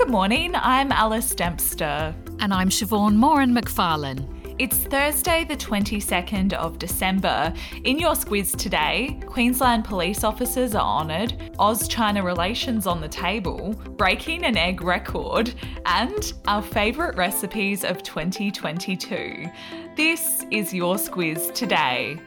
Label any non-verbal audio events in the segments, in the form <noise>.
Good morning, I'm Alice Dempster. And I'm Siobhan Moran McFarlane. It's Thursday, the 22nd of December. In your squiz today, Queensland police officers are honoured, Oz China relations on the table, breaking an egg record, and our favourite recipes of 2022. This is your squiz today.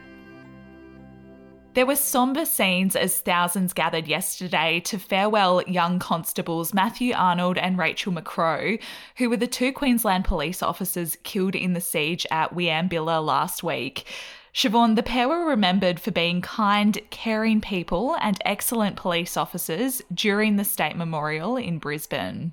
There were sombre scenes as thousands gathered yesterday to farewell young constables Matthew Arnold and Rachel McCrow, who were the two Queensland police officers killed in the siege at Wieambilla last week. Siobhan, the pair were remembered for being kind, caring people and excellent police officers during the State Memorial in Brisbane.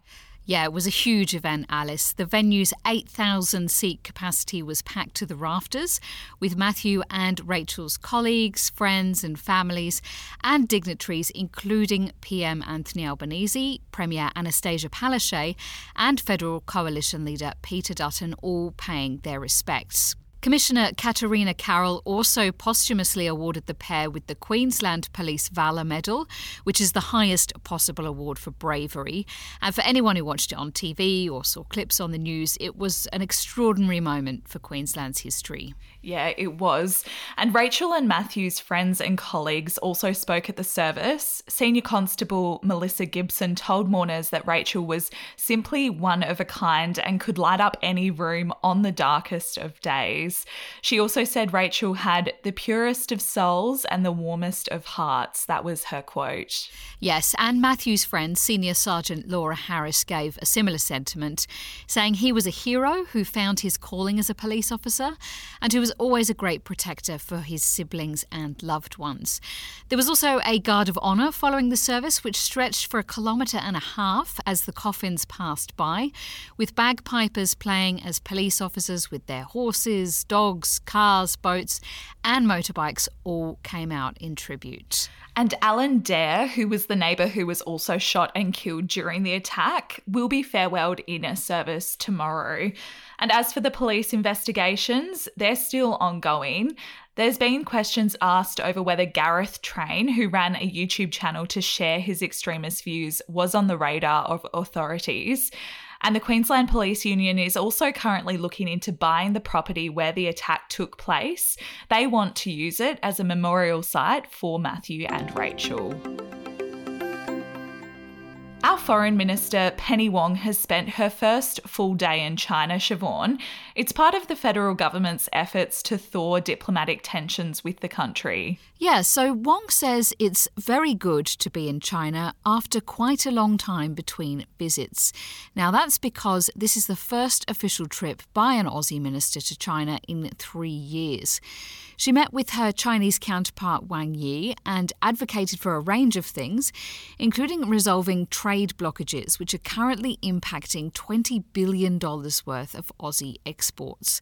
Yeah, it was a huge event, Alice. The venue's 8,000 seat capacity was packed to the rafters, with Matthew and Rachel's colleagues, friends, and families, and dignitaries, including PM Anthony Albanese, Premier Annastacia Palaszczuk, and Federal Coalition leader Peter Dutton, all paying their respects. Commissioner Katarina Carroll also posthumously awarded the pair with the Queensland Police Valour Medal, which is the highest possible award for bravery. And for anyone who watched it on TV or saw clips on the news, it was an extraordinary moment for Queensland's history. Yeah, it was. And Rachel and Matthew's friends and colleagues also spoke at the service. Senior Constable Melissa Gibson told mourners that Rachel was simply one of a kind and could light up any room on the darkest of days. She also said Rachel had the purest of souls and the warmest of hearts. That was her quote. Yes, and Matthew's friend, Senior Sergeant Laura Harris, gave a similar sentiment, saying he was a hero who found his calling as a police officer and who was always a great protector for his siblings and loved ones. There was also a guard of honour following the service, which stretched for a kilometre and a half as the coffins passed by, with bagpipers playing as police officers with their horses, dogs, cars, boats, and motorbikes all came out in tribute. And Alan Dare, who was the neighbour who was also shot and killed during the attack, will be farewelled in a service tomorrow. And as for the police investigations, they're still ongoing. There's been questions asked over whether Gareth Train, who ran a YouTube channel to share his extremist views, was on the radar of authorities. And the Queensland Police Union is also currently looking into buying the property where the attack took place. They want to use it as a memorial site for Matthew and Rachel. Our Foreign Minister Penny Wong has spent her first full day in China, Siobhan. It's part of the federal government's efforts to thaw diplomatic tensions with the country. Yeah, so Wong says it's very good to be in China after quite a long time between visits. Now, that's because this is the first official trip by an Aussie minister to China in three years. She met with her Chinese counterpart Wang Yi and advocated for a range of things, including resolving trade blockages, which are currently impacting $20 billion worth of Aussie exports.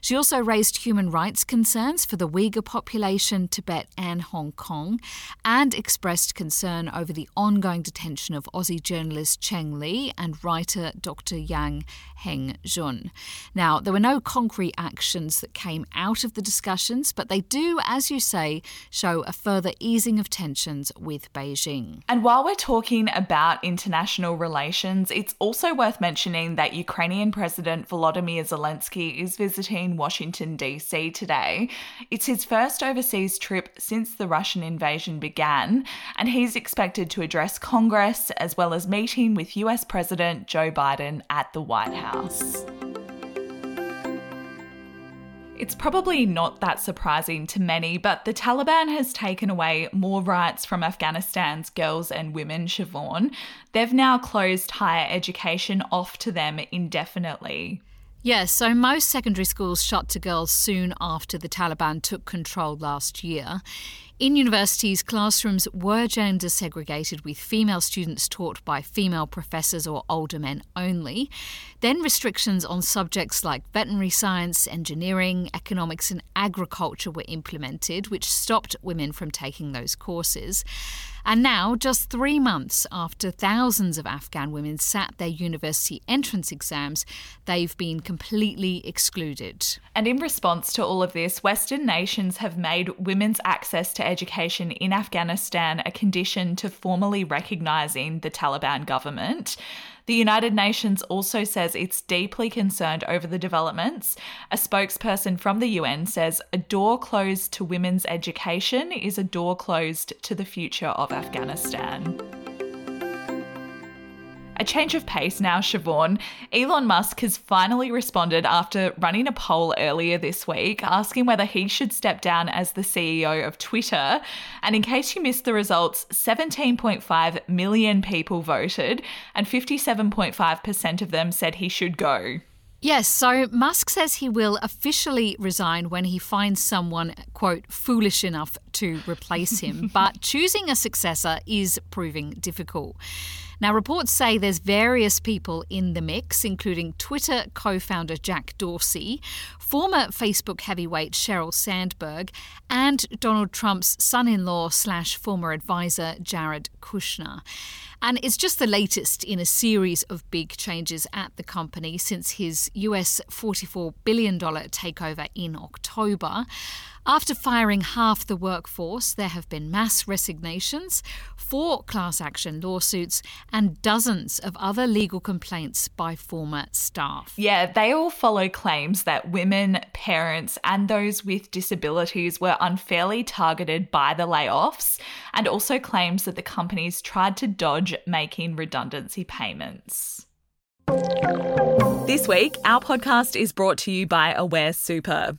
She also raised human rights concerns for the Uyghur population, Tibet, and Hong Kong, and expressed concern over the ongoing detention of Aussie journalist Cheng Lei and writer Dr. Yang Heng Jun. Now, there were no concrete actions that came out of the discussions, but they do, as you say, show a further easing of tensions with Beijing. And while we're talking about international relations, it's also worth mentioning that Ukrainian President Volodymyr Zelensky is visiting Washington, D.C. today. It's his first overseas trip since the Russian invasion began, and he's expected to address Congress as well as meeting with US President Joe Biden at the White House. It's probably not that surprising to many, but the Taliban has taken away more rights from Afghanistan's girls and women, Siobhan. They've now closed higher education off to them indefinitely. Yes, so most secondary schools shut to girls soon after the Taliban took control last year. In universities, classrooms were gender segregated with female students taught by female professors or older men only. Then restrictions on subjects like veterinary science, engineering, economics, and agriculture were implemented, which stopped women from taking those courses. And now, just three months after thousands of Afghan women sat their university entrance exams, they've been completely excluded. And in response to all of this, Western nations have made women's access to education in Afghanistan a condition to formally recognising the Taliban government. The United Nations also says it's deeply concerned over the developments. A spokesperson from the UN says a door closed to women's education is a door closed to the future of Afghanistan. A change of pace now, Siobhan. Elon Musk has finally responded after running a poll earlier this week asking whether he should step down as the CEO of Twitter. And in case you missed the results, 17.5 million people voted, and 57.5% of them said he should go. Yes, so Musk says he will officially resign when he finds someone, quote, foolish enough to replace him. <laughs> but choosing a successor is proving difficult. Now, reports say there's various people in the mix, including Twitter co founder Jack Dorsey, former Facebook heavyweight Sheryl Sandberg, and Donald Trump's son in law slash former advisor Jared Kushner. And it's just the latest in a series of big changes at the company since his US $44 billion takeover in October. After firing half the workforce, there have been mass resignations, four class action lawsuits, and dozens of other legal complaints by former staff. Yeah, they all follow claims that women, parents, and those with disabilities were unfairly targeted by the layoffs, and also claims that the companies tried to dodge making redundancy payments. This week, our podcast is brought to you by Aware Super.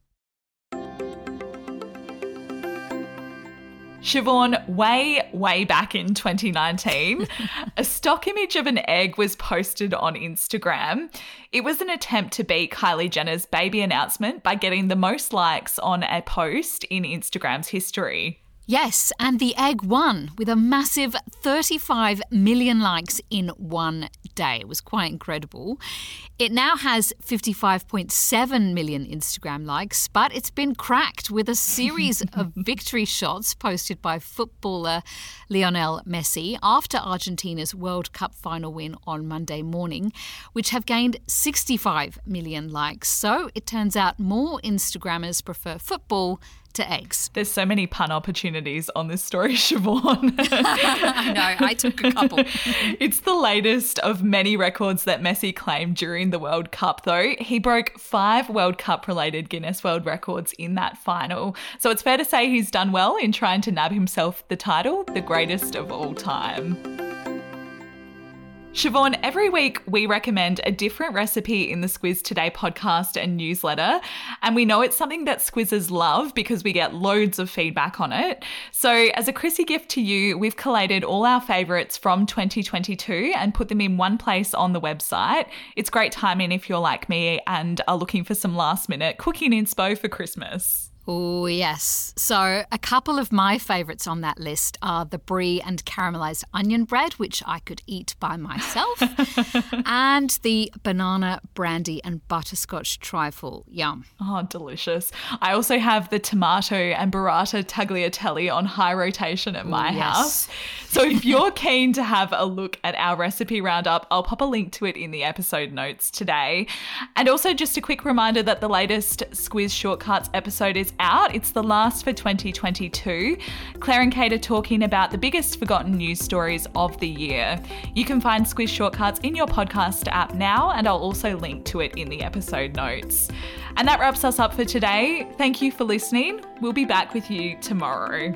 Siobhan, way, way back in 2019, a stock image of an egg was posted on Instagram. It was an attempt to beat Kylie Jenner's baby announcement by getting the most likes on a post in Instagram's history. Yes, and the egg won with a massive 35 million likes in one day. It was quite incredible. It now has 55.7 million Instagram likes, but it's been cracked with a series <laughs> of victory shots posted by footballer Lionel Messi after Argentina's World Cup final win on Monday morning, which have gained 65 million likes. So it turns out more Instagrammers prefer football to eggs. There's so many pun opportunities on this story, <laughs> Siobhan. <laughs> I know, I took a couple. <laughs> it's the latest of many records that Messi claimed during the World Cup, though. He broke five World Cup related Guinness World Records in that final. So it's fair to say he's done well in trying to nab himself the title, the greatest of all time. Siobhan, every week we recommend a different recipe in the Squiz Today podcast and newsletter. And we know it's something that Squizzers love because we get loads of feedback on it. So, as a Chrissy gift to you, we've collated all our favourites from 2022 and put them in one place on the website. It's great timing if you're like me and are looking for some last minute cooking inspo for Christmas. Oh, yes. So, a couple of my favourites on that list are the brie and caramelised onion bread, which I could eat by myself, <laughs> and the banana brandy and butterscotch trifle. Yum. Oh, delicious. I also have the tomato and burrata tagliatelle on high rotation at my Ooh, yes. house. So, if you're <laughs> keen to have a look at our recipe roundup, I'll pop a link to it in the episode notes today. And also, just a quick reminder that the latest Squiz Shortcuts episode is out. It's the last for 2022. Claire and Kate are talking about the biggest forgotten news stories of the year. You can find Squiz Shortcuts in your podcast app now, and I'll also link to it in the episode notes. And that wraps us up for today. Thank you for listening. We'll be back with you tomorrow.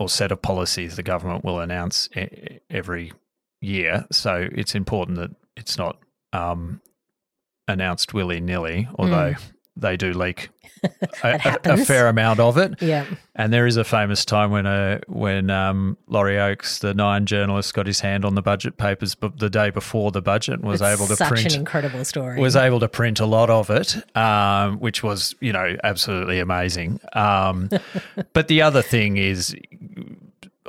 or set of policies the government will announce every year. So it's important that it's not um, announced willy nilly, although mm. they do leak <laughs> a, a, fair amount of it. Yeah. And there is a famous time when a uh, when um, Laurie Oakes, the Nine journalist, got his hand on the budget papers, but the day before the budget was it's able to such print. an incredible story. Was able to print a lot of it, um, which was you know absolutely amazing. Um, <laughs> but the other thing is